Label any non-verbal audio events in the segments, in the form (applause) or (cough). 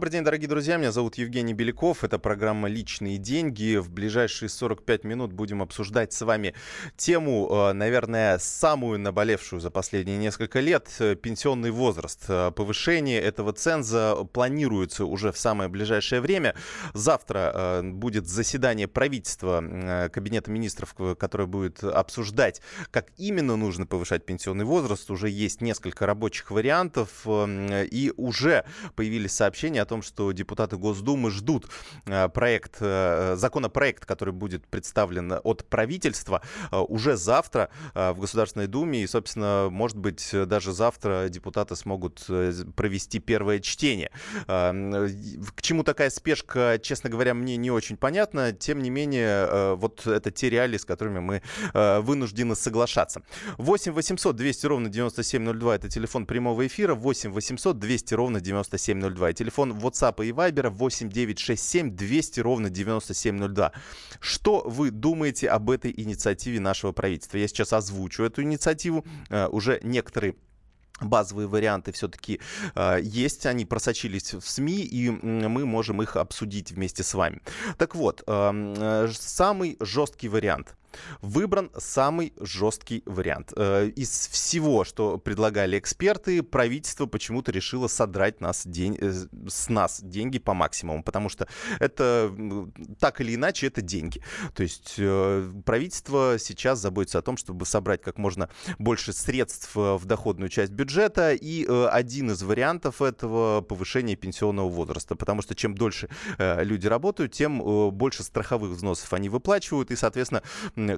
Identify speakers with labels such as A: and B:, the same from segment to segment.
A: Добрый день, дорогие друзья. Меня зовут Евгений Беляков. Это программа «Личные деньги». В ближайшие 45 минут будем обсуждать с вами тему, э, наверное, самую наболевшую за последние несколько лет. Э, пенсионный возраст. Э, повышение этого ценза планируется уже в самое ближайшее время. Завтра будет заседание правительства Кабинета министров, которое будет обсуждать, как именно нужно повышать пенсионный возраст. Уже есть несколько рабочих вариантов. И уже появились сообщения о том, что депутаты Госдумы ждут э, проект, э, законопроект, который будет представлен от правительства э, уже завтра в Государственной Думе. И, собственно, может быть, даже завтра депутаты смогут провести первое чтение. К чему такая спешка, честно говоря, мне не очень понятно. Тем не менее, вот это те реалии, с которыми мы вынуждены соглашаться. 8 800 200 ровно 9702 это телефон прямого эфира. 8 800 200 ровно 9702. Телефон телефон WhatsApp и Viber 8967 200 ровно 9702. Что вы думаете об этой инициативе нашего правительства? Я сейчас озвучу эту инициативу. Uh, уже некоторые базовые варианты все-таки э, есть, они просочились в СМИ, и мы можем их обсудить вместе с вами. Так вот, э, самый жесткий вариант Выбран самый жесткий вариант. Э, из всего, что предлагали эксперты, правительство почему-то решило содрать нас день, э, с нас деньги по максимуму, потому что это так или иначе это деньги. То есть э, правительство сейчас заботится о том, чтобы собрать как можно больше средств в доходную часть бюджета, и один из вариантов этого повышение пенсионного возраста, потому что чем дольше люди работают, тем больше страховых взносов они выплачивают, и, соответственно,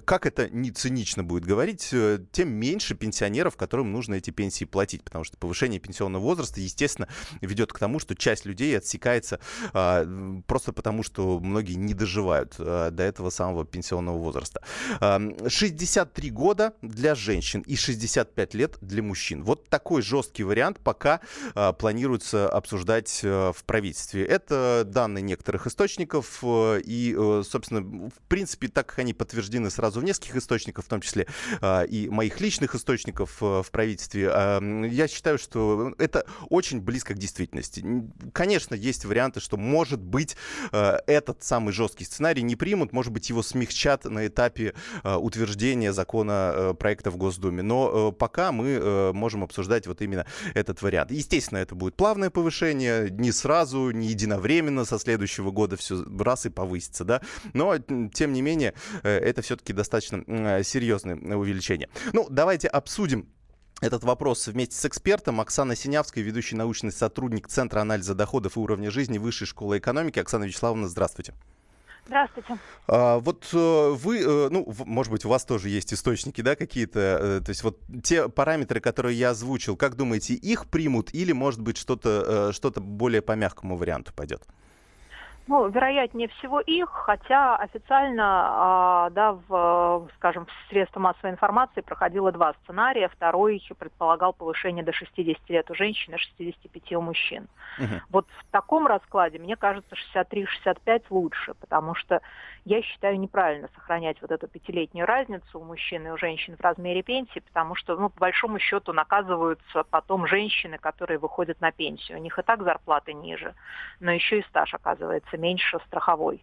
A: как это не цинично будет говорить, э, тем меньше пенсионеров, которым нужно эти пенсии платить, потому что повышение пенсионного возраста, естественно, ведет к тому, что часть людей отсекается а, просто потому, что многие не доживают а, до этого самого пенсионного возраста. А, 63 года для женщин и 65 лет для мужчин. Вот такой жесткий вариант пока а, планируется обсуждать а, в правительстве. Это данные некоторых источников, а, и, а, собственно, в принципе, так как они подтверждены сразу в нескольких источниках, в том числе э, и моих личных источников э, в правительстве, э, я считаю, что это очень близко к действительности. Конечно, есть варианты, что, может быть, э, этот самый жесткий сценарий не примут, может быть, его смягчат на этапе э, утверждения закона проекта в Госдуме. Но пока мы можем обсуждать вот именно этот вариант. Естественно, это будет плавное повышение, не сразу, не единовременно, со следующего года все раз и повысится, да. Но, тем не менее, это все-таки все-таки достаточно э, серьезное увеличение. Ну, давайте обсудим этот вопрос вместе с экспертом Оксаной Синявской, ведущий научный сотрудник Центра анализа доходов и уровня жизни Высшей школы экономики. Оксана Вячеславовна, здравствуйте.
B: Здравствуйте.
A: А, вот э, вы, э, ну, может быть, у вас тоже есть источники, да, какие-то, то есть вот те параметры, которые я озвучил, как думаете, их примут или, может быть, что-то что более по мягкому варианту пойдет?
B: Ну, вероятнее всего их, хотя официально, а, да, в, скажем, в средства массовой информации проходило два сценария. Второй предполагал повышение до 60 лет у женщин и 65 у мужчин. Угу. Вот в таком раскладе, мне кажется, 63-65 лучше, потому что я считаю неправильно сохранять вот эту пятилетнюю разницу у мужчин и у женщин в размере пенсии, потому что, ну, по большому счету наказываются потом женщины, которые выходят на пенсию. У них и так зарплаты ниже, но еще и стаж оказывается меньше страховой.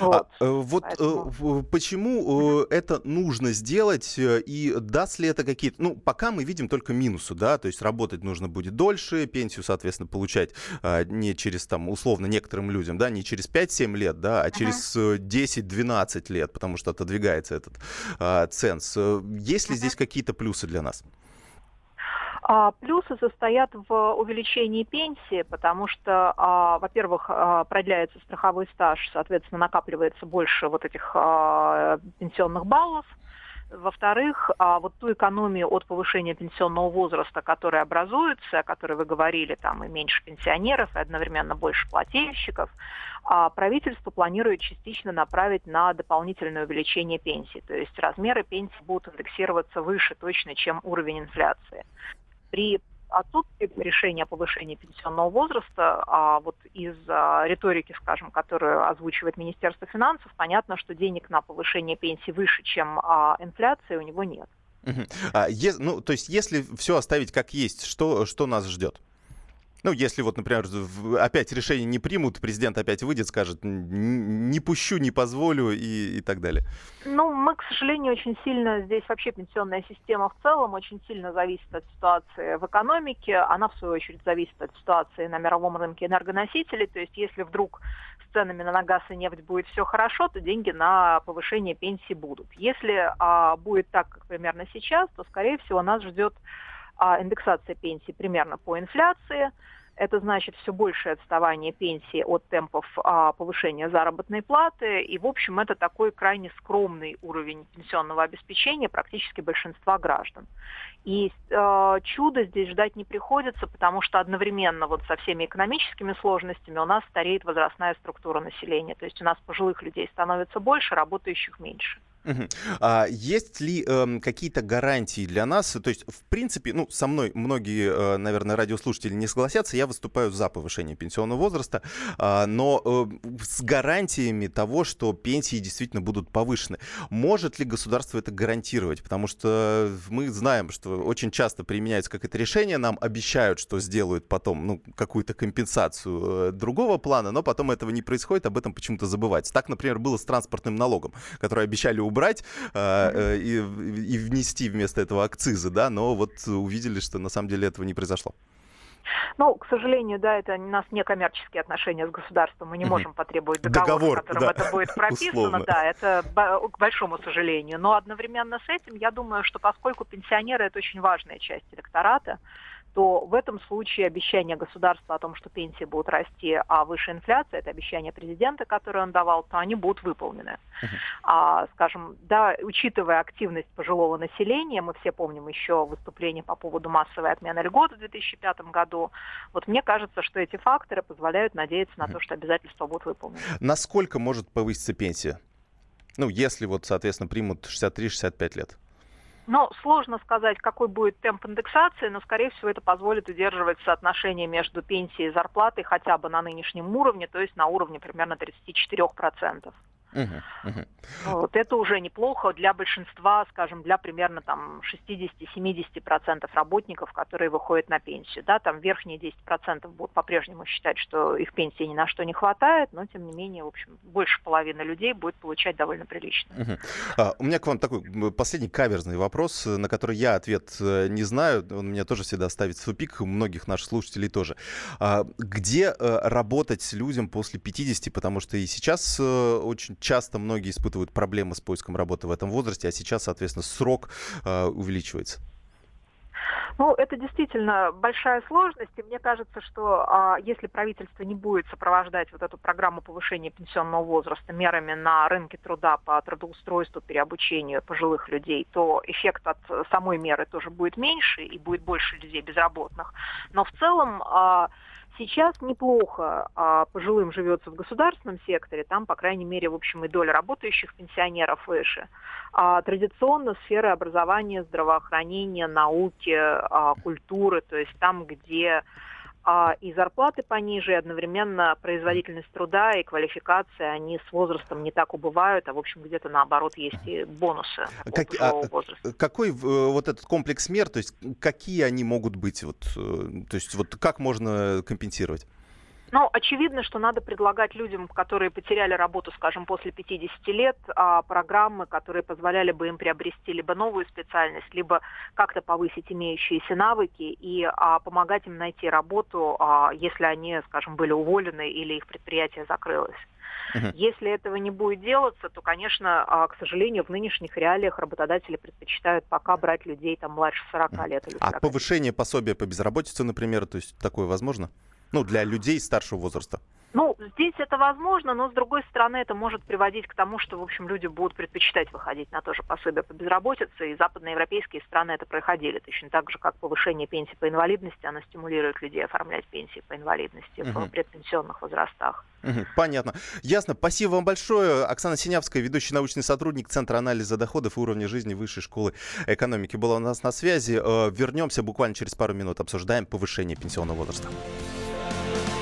A: Вот, а, э, вот э, Поэтому... почему э, это нужно сделать и даст ли это какие-то... Ну, пока мы видим только минусы, да, то есть работать нужно будет дольше, пенсию, соответственно, получать а, не через, там, условно, некоторым людям, да, не через 5-7 лет, да, а через uh-huh. 10-12 лет, потому что отодвигается этот а, ценз. Есть ли uh-huh. здесь какие-то плюсы для нас?
B: А, плюсы состоят в увеличении пенсии, потому что, а, во-первых, а, продляется страховой стаж, соответственно, накапливается больше вот этих а, пенсионных баллов. Во-вторых, а, вот ту экономию от повышения пенсионного возраста, которая образуется, о которой вы говорили, там и меньше пенсионеров, и одновременно больше плательщиков, а правительство планирует частично направить на дополнительное увеличение пенсий. То есть размеры пенсии будут индексироваться выше точно, чем уровень инфляции при отсутствии решения о повышении пенсионного возраста, а вот из а, риторики, скажем, которую озвучивает Министерство финансов, понятно, что денег на повышение пенсии выше, чем а, инфляция, у него нет.
A: А, е, ну, то есть, если все оставить как есть, что, что нас ждет? Ну, если вот, например, опять решение не примут, президент опять выйдет, скажет, не пущу, не позволю и, и так далее.
B: Ну, мы, к сожалению, очень сильно, здесь вообще пенсионная система в целом очень сильно зависит от ситуации в экономике. Она, в свою очередь, зависит от ситуации на мировом рынке энергоносителей. То есть, если вдруг с ценами на газ и нефть будет все хорошо, то деньги на повышение пенсии будут. Если а, будет так, как примерно сейчас, то, скорее всего, нас ждет а индексация пенсии примерно по инфляции. Это значит все большее отставание пенсии от темпов а, повышения заработной платы. И, в общем, это такой крайне скромный уровень пенсионного обеспечения практически большинства граждан. И э, чудо здесь ждать не приходится, потому что одновременно вот со всеми экономическими сложностями у нас стареет возрастная структура населения. То есть у нас пожилых людей становится больше, работающих меньше.
A: А есть ли э, какие-то гарантии для нас? То есть, в принципе, ну, со мной многие, э, наверное, радиослушатели не согласятся. Я выступаю за повышение пенсионного возраста, э, но э, с гарантиями того, что пенсии действительно будут повышены. Может ли государство это гарантировать? Потому что мы знаем, что очень часто применяется какое-то решение, нам обещают, что сделают потом, ну, какую-то компенсацию э, другого плана, но потом этого не происходит, об этом почему-то забывается. Так, например, было с транспортным налогом, который обещали убрать э, и, и внести вместо этого акцизы, да, но вот увидели, что на самом деле этого не произошло.
B: Ну, к сожалению, да, это у нас не коммерческие отношения с государством. Мы не можем потребовать договор, договор в котором да. это будет прописано. Условно. Да, это к большому сожалению. Но одновременно с этим, я думаю, что поскольку пенсионеры это очень важная часть электората, то в этом случае обещание государства о том, что пенсии будут расти, а выше инфляция, это обещание президента, которое он давал, то они будут выполнены. Uh-huh. А, скажем, да, учитывая активность пожилого населения, мы все помним еще выступление по поводу массовой отмены льгот в 2005 году, вот мне кажется, что эти факторы позволяют надеяться на uh-huh. то, что обязательства будут выполнены.
A: Насколько может повыситься пенсия? Ну, если вот, соответственно, примут 63-65 лет.
B: Но сложно сказать, какой будет темп индексации, но, скорее всего, это позволит удерживать соотношение между пенсией и зарплатой хотя бы на нынешнем уровне, то есть на уровне примерно 34%. Угу, угу. Вот это уже неплохо для большинства, скажем, для примерно там 60-70% работников, которые выходят на пенсию. Да, там верхние 10% будут по-прежнему считать, что их пенсии ни на что не хватает, но тем не менее, в общем, больше половины людей будет получать довольно прилично.
A: Угу. А, у меня к вам такой последний каверзный вопрос, на который я ответ э, не знаю. Он меня тоже всегда ставит в тупик, многих наших слушателей тоже. А, где а, работать людям после 50? Потому что и сейчас очень часто многие испытывают проблемы с поиском работы в этом возрасте, а сейчас, соответственно, срок э, увеличивается.
B: Ну, это действительно большая сложность, и мне кажется, что а, если правительство не будет сопровождать вот эту программу повышения пенсионного возраста мерами на рынке труда по трудоустройству, переобучению пожилых людей, то эффект от самой меры тоже будет меньше, и будет больше людей безработных. Но в целом... А, Сейчас неплохо а, пожилым живется в государственном секторе, там, по крайней мере, в общем, и доля работающих пенсионеров выше. А традиционно сферы образования, здравоохранения, науки, а, культуры, то есть там, где а и зарплаты пониже, и одновременно производительность труда и квалификация, они с возрастом не так убывают, а в общем где-то наоборот есть и бонусы как, а, возраста.
A: Какой э, вот этот комплекс мер, то есть какие они могут быть, вот, э, то есть вот как можно компенсировать?
B: Ну, очевидно, что надо предлагать людям, которые потеряли работу, скажем, после 50 лет, а, программы, которые позволяли бы им приобрести либо новую специальность, либо как-то повысить имеющиеся навыки и а, помогать им найти работу, а, если они, скажем, были уволены или их предприятие закрылось. Если этого не будет делаться, то, конечно, к сожалению, в нынешних реалиях работодатели предпочитают пока брать людей там младше 40 uh-huh. лет. Или
A: 40 а повышение пособия по безработице, например, то есть такое возможно? Ну, для людей старшего возраста.
B: Ну, здесь это возможно, но с другой стороны это может приводить к тому, что, в общем, люди будут предпочитать выходить на то же пособие по безработице, и западноевропейские страны это проходили, точно так же, как повышение пенсии по инвалидности, оно стимулирует людей оформлять пенсии по инвалидности угу. в предпенсионных возрастах.
A: Угу, понятно. Ясно. Спасибо вам большое. Оксана Синявская, ведущий научный сотрудник Центра анализа доходов и уровня жизни Высшей школы экономики, была у нас на связи. Э, вернемся буквально через пару минут. Обсуждаем повышение пенсионного возраста.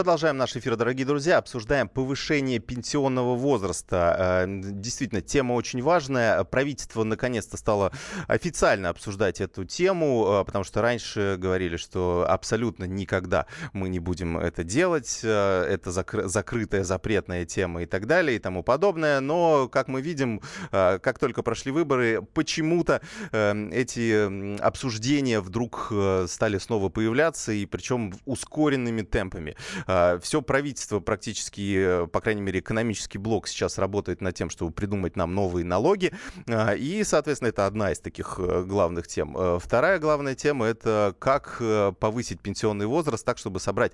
A: Продолжаем наш эфир, дорогие друзья. Обсуждаем повышение пенсионного возраста. Э, действительно, тема очень важная. Правительство наконец-то стало официально обсуждать эту тему, э, потому что раньше говорили, что абсолютно никогда мы не будем это делать. Э, это закры- закрытая, запретная тема и так далее и тому подобное. Но, как мы видим, как только прошли выборы, почему-то эти обсуждения вдруг стали снова появляться, и причем ускоренными темпами. А, Все правительство практически, э, по крайней мере, экономический блок сейчас работает над тем, чтобы придумать нам новые налоги. А, и, соответственно, это одна из таких э, главных тем. Э, вторая главная тема — это как повысить пенсионный возраст так, чтобы собрать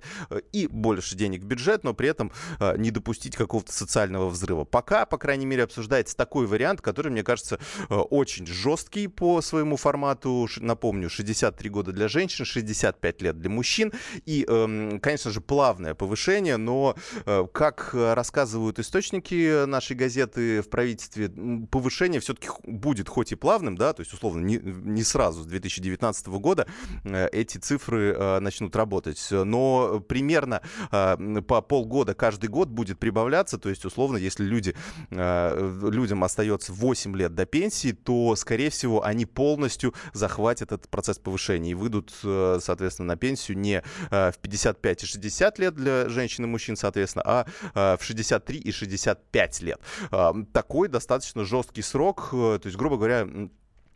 A: и больше денег в бюджет, но при этом не допустить какого-то социального взрыва. Пока, по крайней мере, обсуждается такой вариант, который, мне кажется, очень жесткий по своему формату. Напомню, 63 года для женщин, 65 лет для мужчин. И, эм, конечно же, плавно плавное повышение, но, э, как рассказывают источники нашей газеты в правительстве, повышение все-таки будет хоть и плавным, да, то есть, условно, не, не сразу, с 2019 года э, эти цифры э, начнут работать, но примерно по полгода каждый год будет прибавляться, то есть, условно, если люди, людям остается 8 лет до пенсии, то, скорее всего, они полностью захватят этот процесс повышения и выйдут, соответственно, на пенсию не в 55 и 60 лет, для женщин и мужчин, соответственно, а, а в 63 и 65 лет. А, такой достаточно жесткий срок, э, то есть, грубо говоря,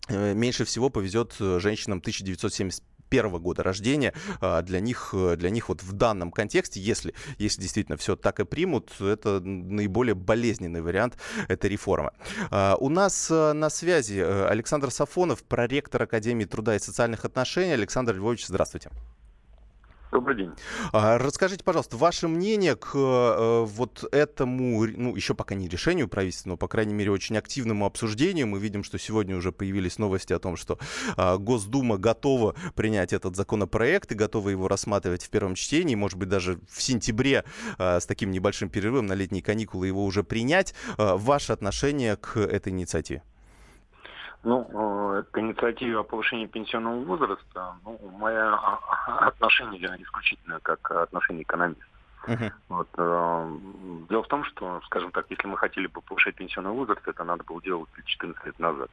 A: э, меньше всего повезет э, женщинам 1970 первого года рождения для них, для них вот в данном контексте, если, если действительно все так и примут, это наиболее болезненный вариант этой реформы. У нас на связи Александр Сафонов, проректор Академии труда и социальных отношений. Александр Львович, здравствуйте.
C: Добрый день.
A: А, расскажите, пожалуйста, ваше мнение к э, вот этому, ну, еще пока не решению правительства, но, по крайней мере, очень активному обсуждению. Мы видим, что сегодня уже появились новости о том, что э, Госдума готова принять этот законопроект и готова его рассматривать в первом чтении, может быть, даже в сентябре э, с таким небольшим перерывом на летние каникулы его уже принять. Ваше отношение к этой инициативе?
C: Ну, э, к инициативе о повышении пенсионного возраста, ну, мое отношение исключительно как отношение экономиста. Uh-huh. Вот, э, дело в том, что, скажем так, если мы хотели бы повышать пенсионный возраст, это надо было делать 14 лет назад,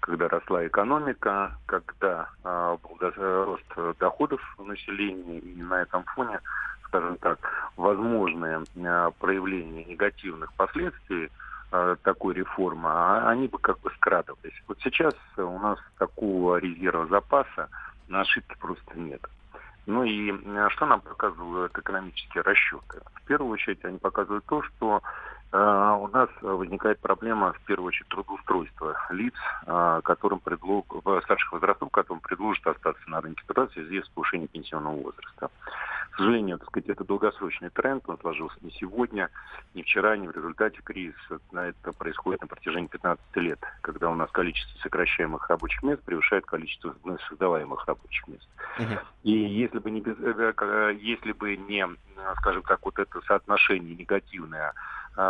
C: когда росла экономика, когда э, был рост доходов населения, и на этом фоне, скажем так, возможные э, проявления негативных последствий Э, такой реформы, а они бы как бы скрадывались. Вот сейчас у нас такого резерва запаса на ошибки просто нет. Ну и э, что нам показывают экономические расчеты? В первую очередь они показывают то, что Э, у нас возникает проблема, в первую очередь, трудоустройства лиц, э, которым предлог, в старших возрастов, которым предложат остаться на рынке труда в связи с повышением пенсионного возраста. К сожалению, так сказать, это долгосрочный тренд, он сложился не сегодня, не вчера, не в результате кризиса. Это происходит на протяжении 15 лет, когда у нас количество сокращаемых рабочих мест превышает количество создаваемых рабочих мест. Uh-huh. И если бы не, э, если бы не, скажем так, вот это соотношение негативное а,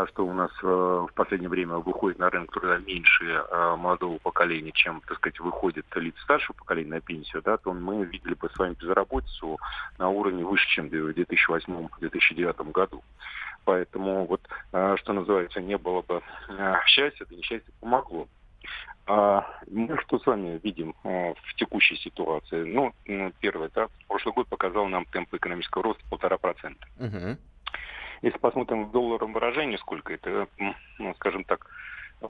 C: что у нас э, в последнее время выходит на рынок труда меньше э, молодого поколения, чем, так сказать, выходит лиц старшего поколения на пенсию, да, то мы видели бы с вами безработицу на уровне выше, чем в 2008-2009 году. Поэтому вот, э, что называется, не было бы счастья, да несчастье помогло. А мы что с вами видим в текущей ситуации? Ну, первое, да, прошлый год показал нам темпы экономического роста полтора процента. Uh-huh. Если посмотрим в долларовом выражении, сколько это, ну, скажем так,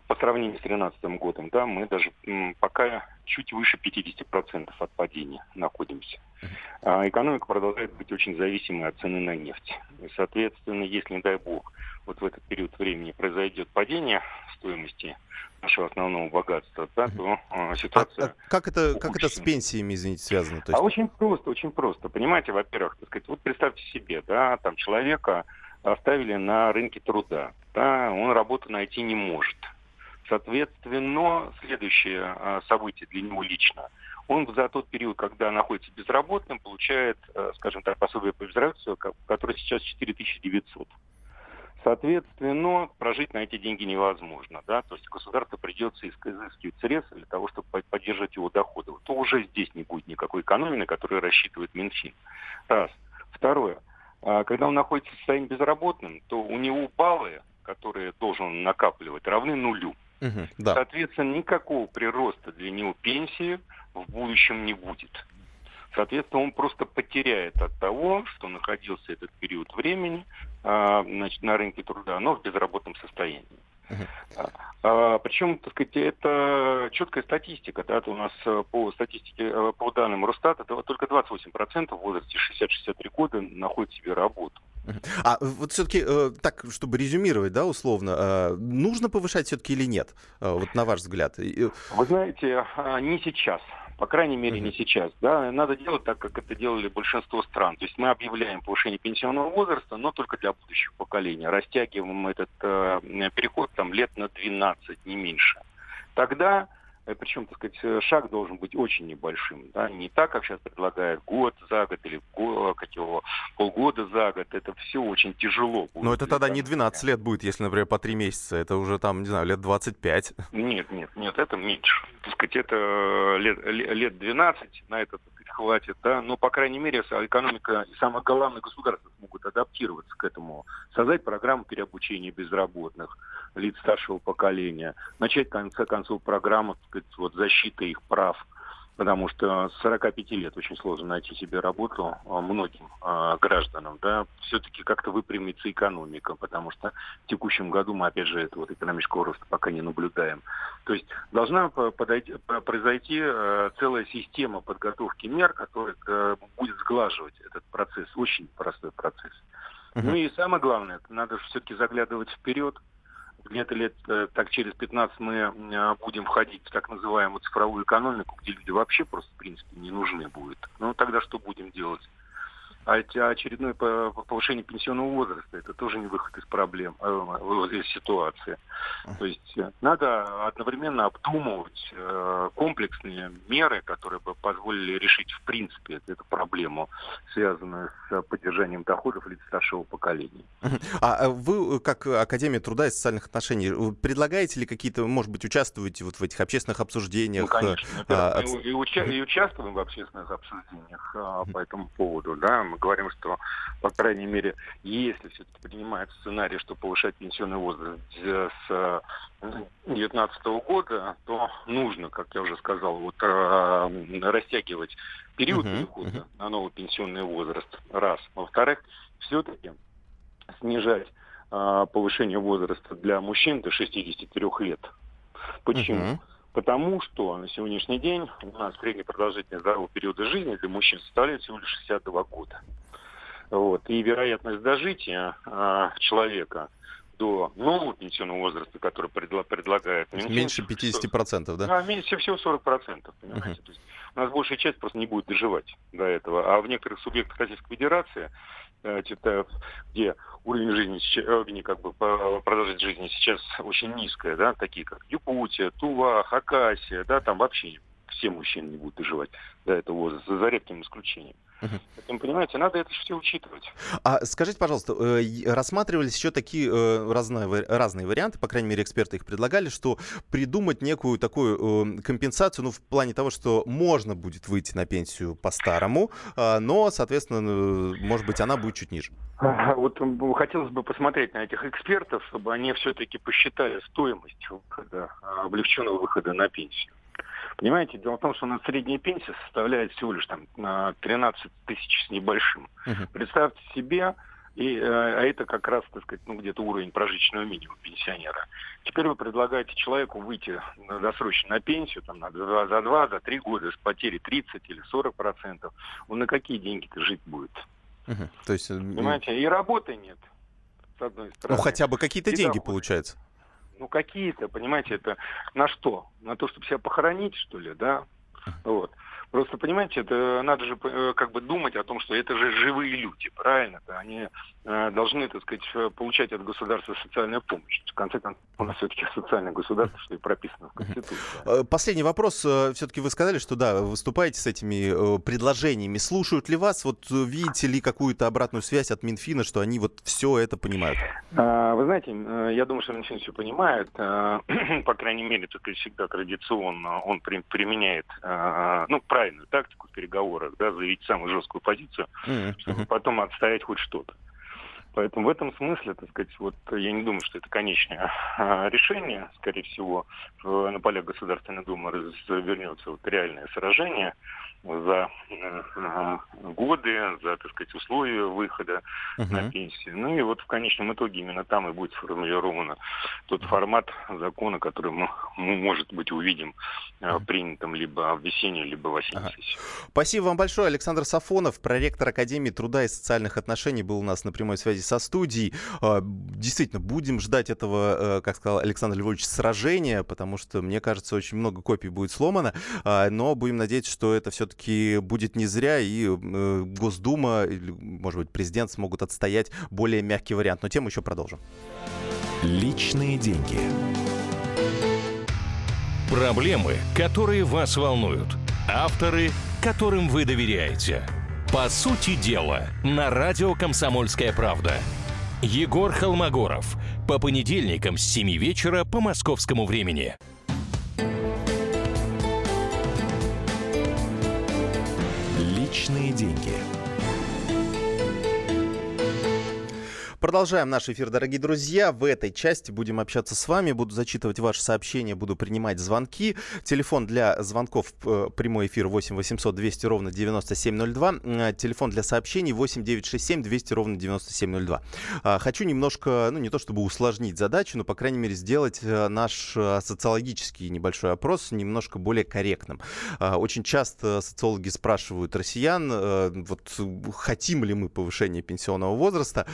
C: по сравнению с 2013 годом, да, мы даже пока чуть выше 50% от падения находимся. А экономика продолжает быть очень зависимой от цены на нефть. И, соответственно, если, не дай бог, вот в этот период времени произойдет падение стоимости нашего основного богатства, да, то э, ситуация... А,
A: а как, это, как это с пенсиями, извините, связано?
C: То есть... А очень просто, очень просто. Понимаете, во-первых, так сказать, вот представьте себе, да, там человека оставили на рынке труда. Да, он работу найти не может. Соответственно, следующее а, событие для него лично. Он за тот период, когда находится безработным, получает, э, скажем так, пособие по безработице, которое сейчас 4900. Соответственно, прожить на эти деньги невозможно. Да? То есть государству придется изыскивать средства для того, чтобы поддерживать его доходы. То уже здесь не будет никакой экономии, на которую рассчитывает Минфин. Раз. Второе. А, когда он находится в состоянии безработным, то у него баллы, которые должен накапливать, равны нулю. Угу, да. Соответственно, никакого прироста для него пенсии в будущем не будет. Соответственно, он просто потеряет от того, что находился этот период времени а, значит, на рынке труда, но в безработном состоянии. Uh-huh. А, причем, так сказать, это четкая статистика. Да, у нас э, по статистике, э, по данным Росстата, только 28% в возрасте 60-63 года находят себе работу.
A: А вот все-таки, э, так, чтобы резюмировать, да, условно, э, нужно повышать все-таки или нет, вот на ваш взгляд?
C: Вы знаете, а, не сейчас. По крайней мере, не сейчас. Да? Надо делать так, как это делали большинство стран. То есть мы объявляем повышение пенсионного возраста, но только для будущего поколения. Растягиваем этот э, переход там, лет на 12, не меньше. Тогда причем, так сказать, э, шаг должен быть очень небольшим. Да? Не так, как сейчас предлагают, год за год или как его, полгода за год. Это все очень тяжело.
A: Будет Но это тогда не 12 лет будет, если, например, по 3 месяца. Это уже там, не знаю, лет 25.
C: Нет, нет, нет, это меньше. Так сказать, это э, лет, лет 12 на это хватит, да, но, по крайней мере, экономика и самое главное, государство смогут адаптироваться к этому, создать программу переобучения безработных, лиц старшего поколения, начать, в конце концов, программу так сказать, вот, защиты их прав, потому что с 45 лет очень сложно найти себе работу а, многим а, гражданам, да, все-таки как-то выпрямится экономика, потому что в текущем году мы, опять же, этого вот экономического роста пока не наблюдаем. То есть должна подойти, произойти а, целая система подготовки мер, которая а, будет сглаживать этот процесс, очень простой процесс. Uh-huh. Ну и самое главное, надо все-таки заглядывать вперед, где-то лет э, так через 15 мы э, будем входить в так называемую цифровую экономику, где люди вообще просто, в принципе, не нужны будут. Ну, тогда что будем делать? А очередное повышение пенсионного возраста это тоже не выход из проблем, э, из ситуации. То есть э, надо одновременно обдумывать э, комплексные меры, которые бы позволили решить в принципе эту проблему, связанную с поддержанием доходов лиц старшего поколения.
A: А вы, как Академия труда и социальных отношений, предлагаете ли какие-то, может быть, участвуете вот в этих общественных обсуждениях? Ну,
C: конечно. А, и, и, уча- и участвуем в общественных обсуждениях а, по этому поводу. Да? Мы говорим, что, по крайней мере, если все-таки принимают сценарий, что повышать пенсионный возраст с 2019 года, то нужно, как я уже сказал, вот, э, растягивать период uh-huh, перехода uh-huh. на новый пенсионный возраст. Раз. Во-вторых, все-таки снижать э, повышение возраста для мужчин до 63 лет. Почему? Uh-huh. Потому что на сегодняшний день у нас средняя продолжительность здорового периода жизни для мужчин составляет всего лишь 62 года. Вот. И вероятность дожития э, человека до нового пенсионного возраста, который предла- предлагает...
A: Меньше 50%, да?
C: Да, меньше всего 40%, понимаете. Uh-huh. То есть у нас большая часть просто не будет доживать до этого. А в некоторых субъектах Российской Федерации, э, где уровень жизни, уровень как бы продолжительность жизни сейчас очень низкая, да, такие как Якутия, Тува, Хакасия, да, там вообще все мужчины не будут доживать до этого возраста, за редким исключением. Поэтому, понимаете, надо это все учитывать.
A: А скажите, пожалуйста, э, рассматривались еще такие э, разные, разные варианты, по крайней мере, эксперты их предлагали, что придумать некую такую э, компенсацию, ну, в плане того, что можно будет выйти на пенсию по-старому, а, но, соответственно, может быть, она будет чуть ниже. (laughs)
C: Вот хотелось бы посмотреть на этих экспертов, чтобы они все-таки посчитали стоимость выхода, облегченного выхода на пенсию. Понимаете, дело в том, что у нас средняя пенсия составляет всего лишь там 13 тысяч с небольшим. Uh-huh. Представьте себе, и, э, а это как раз, так сказать, ну, где-то уровень прожиточного минимума пенсионера. Теперь вы предлагаете человеку выйти досрочно на пенсию там, на 2, за 2, за 3 года с потерей 30 или 40 процентов. Он на какие деньги-то жить будет?
A: Угу. То есть... Э,
C: Понимаете, и работы нет,
A: с одной стороны. Ну, хотя бы какие-то деньги, получается
C: ну какие-то, понимаете, это на что? На то, чтобы себя похоронить, что ли, да? Вот. Просто, понимаете, это надо же э, как бы думать о том, что это же живые люди, правильно? -то? Они э, должны, так сказать, получать от государства социальную помощь. В конце концов, у нас все-таки социальное государство, что и прописано в Конституции.
A: Последний вопрос. Все-таки вы сказали, что да, выступаете с этими предложениями. Слушают ли вас? Вот видите ли какую-то обратную связь от Минфина, что они вот все это понимают?
C: Вы знаете, я думаю, что Минфин все понимает. По крайней мере, только всегда традиционно он применяет ну, правильную тактику в переговорах, да, заявить самую жесткую позицию, mm-hmm. чтобы потом отстоять хоть что-то. Поэтому в этом смысле, так сказать, вот я не думаю, что это конечное а, решение. Скорее всего, на полях Государственной Думы развернется вот реальное сражение за годы, за, так сказать, условия выхода uh-huh. на пенсию. Ну и вот в конечном итоге именно там и будет сформулирован тот формат закона, который мы, мы может быть, увидим uh-huh. принятым либо в весеннюю, либо в осеннюю uh-huh. сессию.
A: Спасибо вам большое. Александр Сафонов, проректор Академии труда и социальных отношений, был у нас на прямой связи со студией. А, действительно, будем ждать этого, э, как сказал Александр Львович, сражения, потому что, мне кажется, очень много копий будет сломано, а, но будем надеяться, что это все все-таки будет не зря, и э, Госдума, или, может быть, президент смогут отстоять более мягкий вариант. Но тему еще продолжим.
D: Личные деньги. Проблемы, которые вас волнуют. Авторы, которым вы доверяете. По сути дела, на радио «Комсомольская правда». Егор Холмогоров. По понедельникам с 7 вечера по московскому времени. личные деньги.
A: Продолжаем наш эфир, дорогие друзья. В этой части будем общаться с вами. Буду зачитывать ваши сообщения, буду принимать звонки. Телефон для звонков э, прямой эфир 8 800 200 ровно 9702. Э, телефон для сообщений 8 967 200 ровно 9702. А, хочу немножко, ну не то чтобы усложнить задачу, но по крайней мере сделать э, наш социологический небольшой опрос немножко более корректным. А, очень часто социологи спрашивают россиян, вот хотим ли мы повышения пенсионного возраста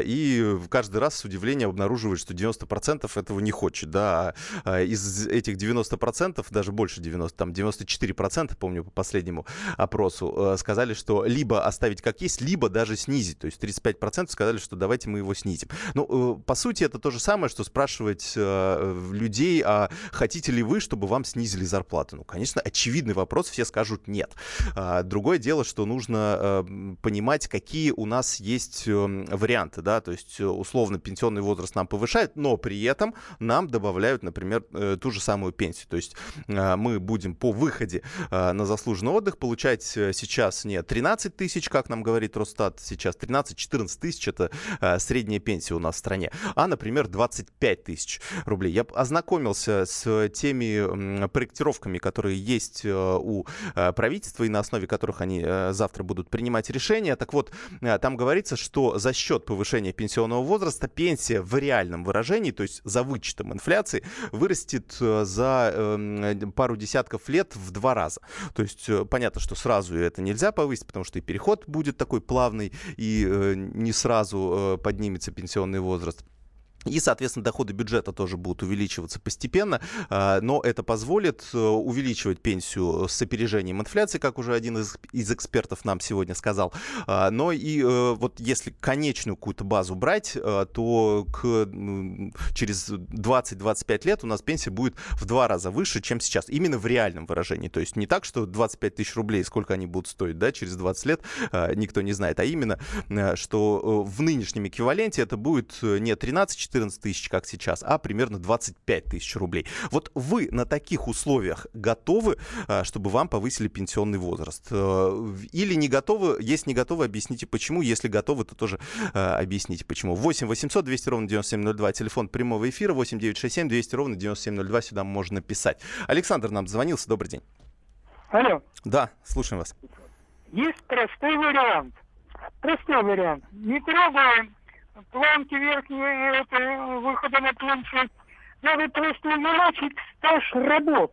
A: и каждый раз с удивлением обнаруживает, что 90% этого не хочет, да, а из этих 90%, даже больше 90, там 94%, помню по последнему опросу, э, сказали, что либо оставить как есть, либо даже снизить, то есть 35% сказали, что давайте мы его снизим. Ну, э, по сути, это то же самое, что спрашивать э, людей, а хотите ли вы, чтобы вам снизили зарплату? Ну, конечно, очевидный вопрос, все скажут нет. А другое дело, что нужно понимать, какие у нас есть эм, варианты, да, то есть э, условно пенсионный возраст нам повышают, но при этом нам добавляют, например, э, ту же самую пенсию. То есть э, мы будем по выходе на заслуженный отдых получать сейчас не 13 тысяч, как нам говорит Росстат, сейчас 13-14 тысяч, это средняя пенсия у нас в стране, а, например, 25 тысяч рублей. Я ознакомился с теми проектировками, которые есть у правительства и на основе которых они завтра будут принимать решения. Так вот, там говорится, что за счет повышения повышения пенсионного возраста пенсия в реальном выражении, то есть за вычетом инфляции, вырастет э, за э, пару десятков лет в два раза. То есть э, понятно, что сразу это нельзя повысить, потому что и переход будет такой плавный, и э, не сразу поднимется пенсионный возраст. И, соответственно, доходы бюджета тоже будут увеличиваться постепенно, а, но это позволит э, увеличивать пенсию с опережением инфляции, как уже один из, из экспертов нам сегодня сказал. А, но и э, вот если конечную какую-то базу брать, э, то к, через 20-25 лет у нас пенсия будет в два раза выше, чем сейчас. Именно в реальном выражении. То есть не так, что 25 тысяч рублей, сколько они будут стоить да, через 20 лет, никто не знает, а именно, что в нынешнем эквиваленте это будет не 13-14 14 тысяч, как сейчас, а примерно 25 тысяч рублей. Вот вы на таких условиях готовы, а, чтобы вам повысили пенсионный возраст? Э, или не готовы? Если не готовы, объясните почему. Если готовы, то тоже а, объясните почему. 8 800 200 ровно 9702, телефон прямого эфира 8 967 200 ровно 9702, сюда можно писать. Александр нам звонился, добрый день.
E: Алло.
A: Да, слушаем вас.
E: Есть простой вариант. Простой вариант. Не трогаем планки верхние это, выхода на пенсию. Надо просто увеличить стаж работ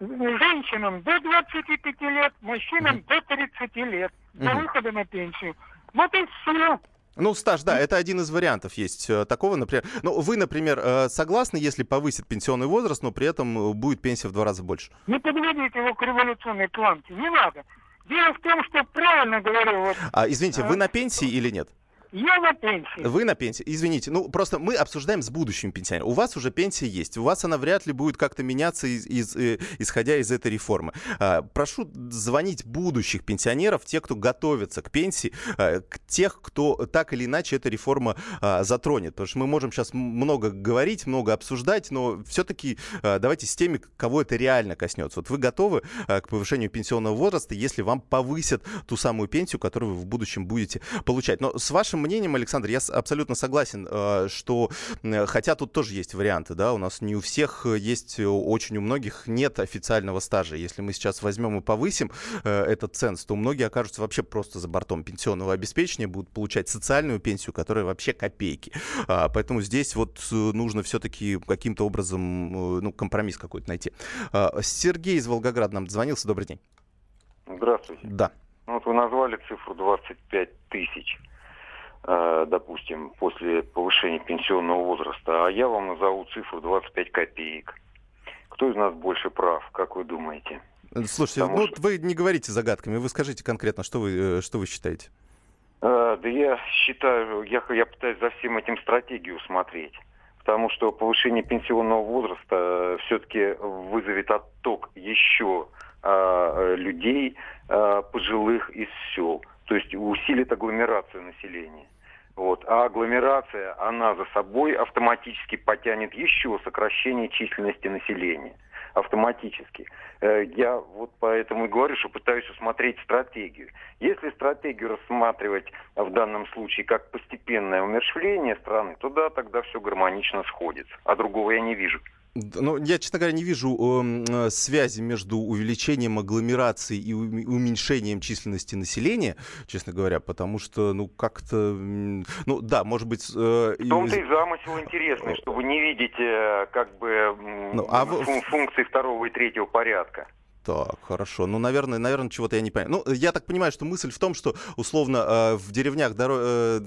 E: женщинам до 25 лет, мужчинам до 30 лет до выхода на пенсию. Вот и все.
A: Ну, стаж, да, это один из вариантов есть э, такого, например. Ну, вы, например, э, согласны, если повысит пенсионный возраст, но при этом э, будет пенсия в два раза больше?
E: Не подводите его к революционной планке, не надо. Дело в том, что правильно говорю. Вот,
A: а, извините, вы на пенсии или нет?
E: Я на пенсии.
A: Вы на пенсии. Извините, ну просто мы обсуждаем с будущим пенсионером. У вас уже пенсия есть. У вас она вряд ли будет как-то меняться, из, из, э, исходя из этой реформы. А, прошу звонить будущих пенсионеров, тех, кто готовится к пенсии, а, к тех, кто так или иначе эта реформа а, затронет. Потому что мы можем сейчас много говорить, много обсуждать, но все-таки давайте с теми, кого это реально коснется. Вот вы готовы к повышению пенсионного возраста, если вам повысят ту самую пенсию, которую вы в будущем будете получать. Но с вашим мнением, Александр, я абсолютно согласен, э, что, хотя тут тоже есть варианты, да, у нас не у всех есть, э, очень у многих нет официального стажа. Если мы сейчас возьмем и повысим э, этот ценз, то многие окажутся вообще просто за бортом пенсионного обеспечения, будут получать социальную пенсию, которая вообще копейки. А, поэтому здесь вот нужно все-таки каким-то образом, ну, компромисс какой-то найти. А, Сергей из Волгограда нам звонился. Добрый день.
F: Здравствуйте.
A: Да.
F: Ну, вот вы назвали цифру 25 тысяч. Э, допустим, после повышения пенсионного возраста, а я вам назову цифру 25 копеек. Кто из нас больше прав, как вы думаете?
A: Слушайте, Потому ну что... вы не говорите загадками, вы скажите конкретно, что вы, э, что вы считаете?
F: Э, да я считаю, я, я пытаюсь за всем этим стратегию смотреть. Потому что повышение пенсионного возраста все-таки вызовет отток еще э, людей э, пожилых из сел. То есть усилит агломерацию населения. Вот. А агломерация, она за собой автоматически потянет еще сокращение численности населения. Автоматически. Э, я вот поэтому и говорю, что пытаюсь усмотреть стратегию. Если стратегию рассматривать в данном случае как постепенное умершвление страны, то да, тогда все гармонично сходится. А другого я не вижу.
A: Ну, я, честно говоря, не вижу э, связи между увеличением агломерации и уменьшением численности населения, честно говоря, потому что, ну, как-то, ну, да, может быть... Э,
F: в том-то и замысел интересный, чтобы не видеть, э, как бы, ну, а фун- функции второго и третьего порядка.
A: Так, хорошо. Ну, наверное, наверное, чего-то я не понимаю. Ну, я так понимаю, что мысль в том, что условно э, в деревнях доро- э,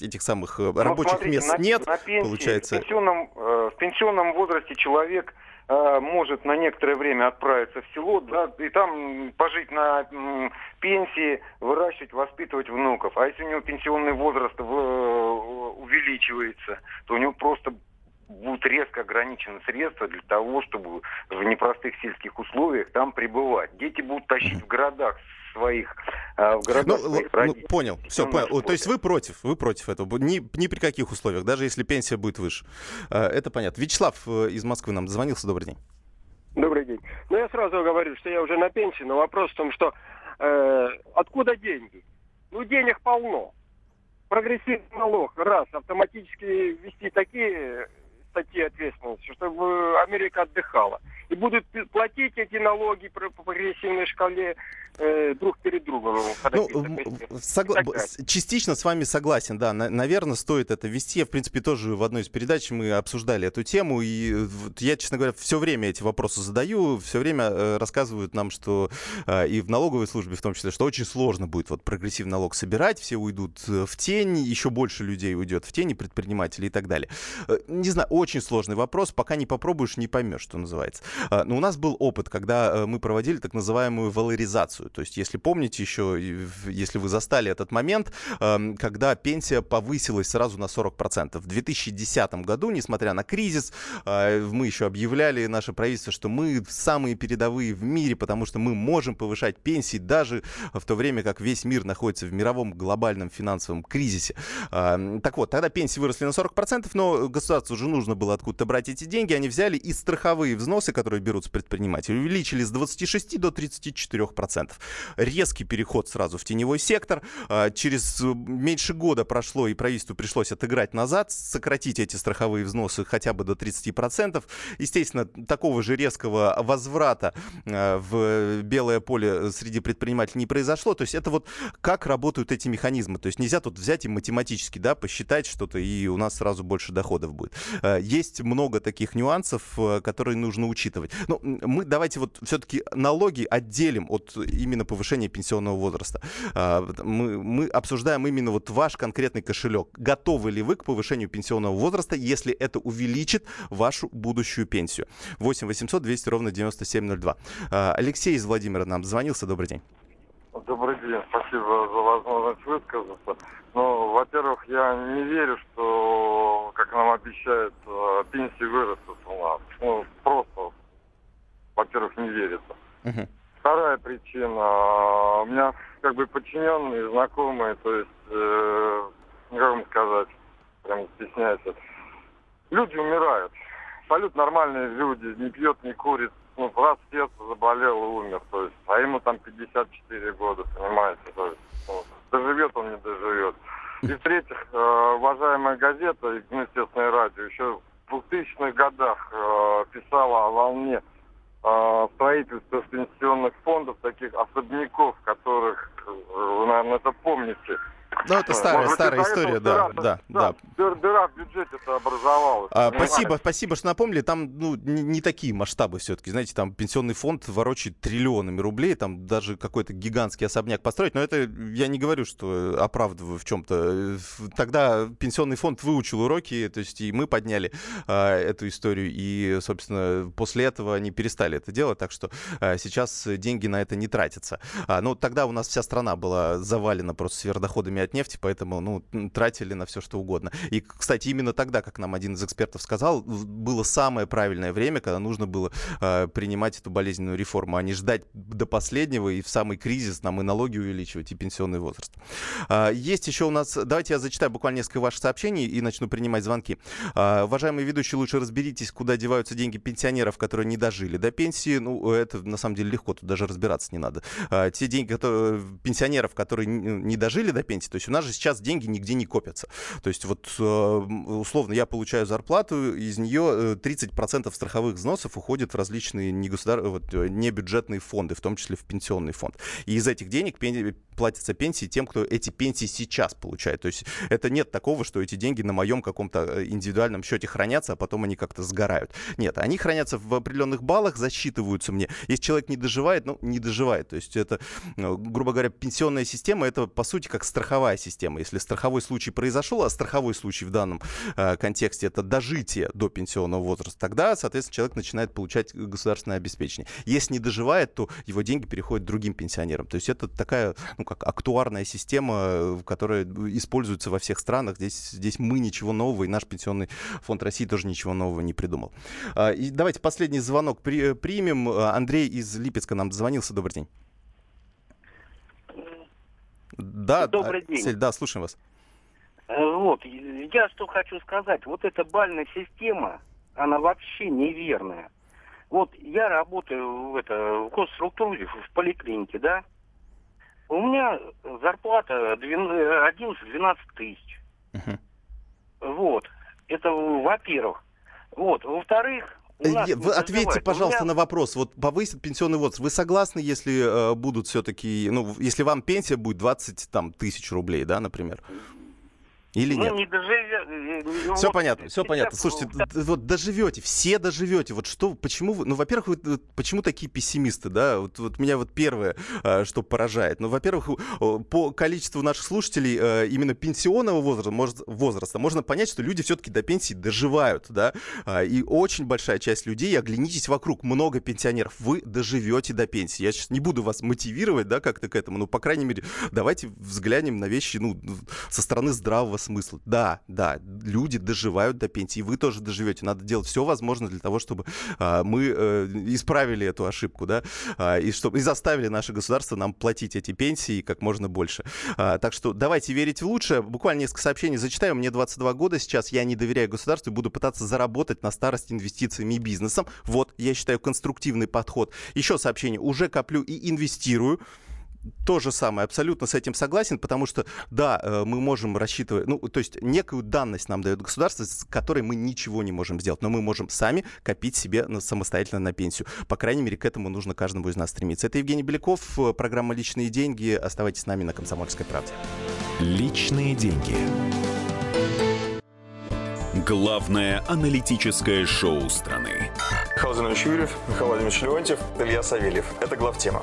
A: э, этих самых ну, рабочих смотрите, мест
F: на,
A: нет,
F: на пенсии, получается. В пенсионном, в пенсионном возрасте человек может на некоторое время отправиться в село, да, и там пожить на пенсии, выращивать, воспитывать внуков. А если у него пенсионный возраст увеличивается, то у него просто будут резко ограничены средства для того, чтобы в непростых сельских условиях там пребывать. Дети будут тащить в городах своих, а, в городах
A: ну, своих ну, Понял, все, понял. То есть вы против, вы против этого, ни, ни при каких условиях, даже если пенсия будет выше. А, это понятно. Вячеслав э, из Москвы нам дозвонился, добрый день.
G: Добрый день. Ну, я сразу говорю, что я уже на пенсии, но вопрос в том, что э, откуда деньги? Ну, денег полно. Прогрессивный налог, раз, автоматически ввести такие статьи ответственности, чтобы Америка отдыхала. И будут платить эти налоги по прогрессивной шкале э, друг перед другом.
A: Ну, согла... Частично с вами согласен, да. На- наверное, стоит это вести. Я, в принципе, тоже в одной из передач мы обсуждали эту тему. И я, честно говоря, все время эти вопросы задаю. Все время э, рассказывают нам, что э, и в налоговой службе в том числе, что очень сложно будет вот прогрессивный налог собирать. Все уйдут э, в тень, еще больше людей уйдет в тень, и предприниматели и так далее. Э, не знаю, очень сложный вопрос. Пока не попробуешь, не поймешь, что называется. Э, но у нас был опыт, когда э, мы проводили так называемую валоризацию. То есть, если помните еще, если вы застали этот момент, эм, когда пенсия повысилась сразу на 40%. В 2010 году, несмотря на кризис, э, мы еще объявляли, наше правительство, что мы самые передовые в мире, потому что мы можем повышать пенсии даже в то время, как весь мир находится в мировом глобальном финансовом кризисе. Эм, так вот, тогда пенсии выросли на 40%, но государству уже нужно было откуда-то брать эти деньги. Они взяли и страховые взносы, которые берут с предпринимателей, увеличили с 26 до 34% резкий переход сразу в теневой сектор. А, через меньше года прошло, и правительству пришлось отыграть назад, сократить эти страховые взносы хотя бы до 30%. Естественно, такого же резкого возврата а, в белое поле среди предпринимателей не произошло. То есть это вот как работают эти механизмы. То есть нельзя тут взять и математически да, посчитать что-то, и у нас сразу больше доходов будет. Есть много таких нюансов, которые нужно учитывать. Но мы давайте вот все-таки налоги отделим от именно повышения пенсионного возраста. А, мы, мы обсуждаем именно вот ваш конкретный кошелек. Готовы ли вы к повышению пенсионного возраста, если это увеличит вашу будущую пенсию? 8 800 200 ровно 9702. А, Алексей из Владимира нам звонился. Добрый день.
H: Добрый день, спасибо за возможность высказаться. Ну, во-первых, я не верю, что, как нам обещают, э, пенсии вырастут у нас. Ну, просто, во-первых, не верится. Uh-huh. Вторая причина. У меня как бы подчиненные, знакомые, то есть, э, как вам сказать, прям стесняюсь. Люди умирают. Абсолютно нормальные люди, не пьет, не курит, ну, раз сердце заболел и умер, то есть, а ему там 54 года, понимаете, то есть, ну, доживет он, не доживет. И в-третьих, э, уважаемая газета, ну, естественно, радио, еще в 2000-х годах э, писала о волне э, строительства пенсионных фондов, таких особняков, которых, вы, наверное, это помните,
A: ну, это старая, Может, старая история, да, да, да.
H: да. Дыра в бюджете это образовалась. А,
A: спасибо, спасибо, что напомнили. Там ну, не, не такие масштабы все-таки. Знаете, там пенсионный фонд ворочает триллионами рублей, там даже какой-то гигантский особняк построить. Но это я не говорю, что оправдываю в чем-то. Тогда пенсионный фонд выучил уроки, то есть и мы подняли а, эту историю, и, собственно, после этого они перестали это делать, так что а, сейчас деньги на это не тратятся. А, ну, тогда у нас вся страна была завалена просто сверхдоходами от нефти, поэтому, ну, тратили на все что угодно. И, кстати, именно тогда, как нам один из экспертов сказал, было самое правильное время, когда нужно было э, принимать эту болезненную реформу, а не ждать до последнего и в самый кризис нам и налоги увеличивать, и пенсионный возраст. Э, есть еще у нас... Давайте я зачитаю буквально несколько ваших сообщений и начну принимать звонки. Э, уважаемые ведущие, лучше разберитесь, куда деваются деньги пенсионеров, которые не дожили до пенсии. Ну, это на самом деле легко, тут даже разбираться не надо. Э, те деньги которые, пенсионеров, которые не дожили до пенсии, то есть у нас же сейчас деньги нигде не копятся. То есть вот э, условно я получаю зарплату, из нее 30% э, страховых взносов уходит в различные негосудар... вот, э, небюджетные фонды, в том числе в пенсионный фонд. И из этих денег платятся пенсии тем, кто эти пенсии сейчас получает. То есть это нет такого, что эти деньги на моем каком-то индивидуальном счете хранятся, а потом они как-то сгорают. Нет, они хранятся в определенных баллах, засчитываются мне. Если человек не доживает, ну, не доживает. То есть это, грубо говоря, пенсионная система, это, по сути, как страховая система. Если страховой случай произошел, а страховой случай в данном э, контексте это дожитие до пенсионного возраста, тогда, соответственно, человек начинает получать государственное обеспечение. Если не доживает, то его деньги переходят другим пенсионерам. То есть это такая, ну, как актуарная система, которая используется во всех странах. Здесь, здесь мы ничего нового, и наш пенсионный фонд России тоже ничего нового не придумал. Э, и давайте последний звонок при, примем. Андрей из Липецка нам дозвонился. Добрый день. Да,
I: Добрый день.
A: Сель, да, слушаем вас.
I: Э, вот, я что хочу сказать. Вот эта бальная система, она вообще неверная. Вот я работаю в, это, в госструктуре, в поликлинике, да. У меня зарплата 11-12 тысяч. Uh-huh. Вот. Это во-первых. Вот. Во-вторых,
A: вы ответьте, пожалуйста, меня... на вопрос. Вот повысит пенсионный возраст. Вы согласны, если э, будут все-таки, ну, если вам пенсия будет 20 там, тысяч рублей, да, например? Или ну, нет? Не доживет. Все вот, понятно, все понятно. Слушайте, вот доживете, все доживете. Вот что, почему вы, ну, во-первых, вы, почему такие пессимисты, да? Вот, вот меня вот первое, а, что поражает. Ну, во-первых, по количеству наших слушателей а, именно пенсионного возраста, может, возраста можно понять, что люди все-таки до пенсии доживают, да? А, и очень большая часть людей, оглянитесь вокруг, много пенсионеров, вы доживете до пенсии. Я сейчас не буду вас мотивировать, да, как-то к этому, но, по крайней мере, давайте взглянем на вещи, ну, со стороны здравого смысла. Да, да, люди доживают до пенсии, вы тоже доживете. Надо делать все возможное для того, чтобы а, мы а, исправили эту ошибку, да, а, и, чтобы, и заставили наше государство нам платить эти пенсии как можно больше. А, так что давайте верить в лучшее. Буквально несколько сообщений зачитаю. Мне 22 года сейчас, я не доверяю государству и буду пытаться заработать на старость инвестициями и бизнесом. Вот, я считаю, конструктивный подход. Еще сообщение. Уже коплю и инвестирую то же самое, абсолютно с этим согласен, потому что, да, э, мы можем рассчитывать, ну, то есть некую данность нам дает государство, с которой мы ничего не можем сделать, но мы можем сами копить себе на, самостоятельно на пенсию. По крайней мере, к этому нужно каждому из нас стремиться. Это Евгений Беляков, э, программа «Личные деньги». Оставайтесь с нами на «Комсомольской правде».
D: «Личные деньги». Главное аналитическое шоу страны.
J: Михаил Юрьев, Михаил Владимирович Леонтьев, Илья Савельев. Это главтема.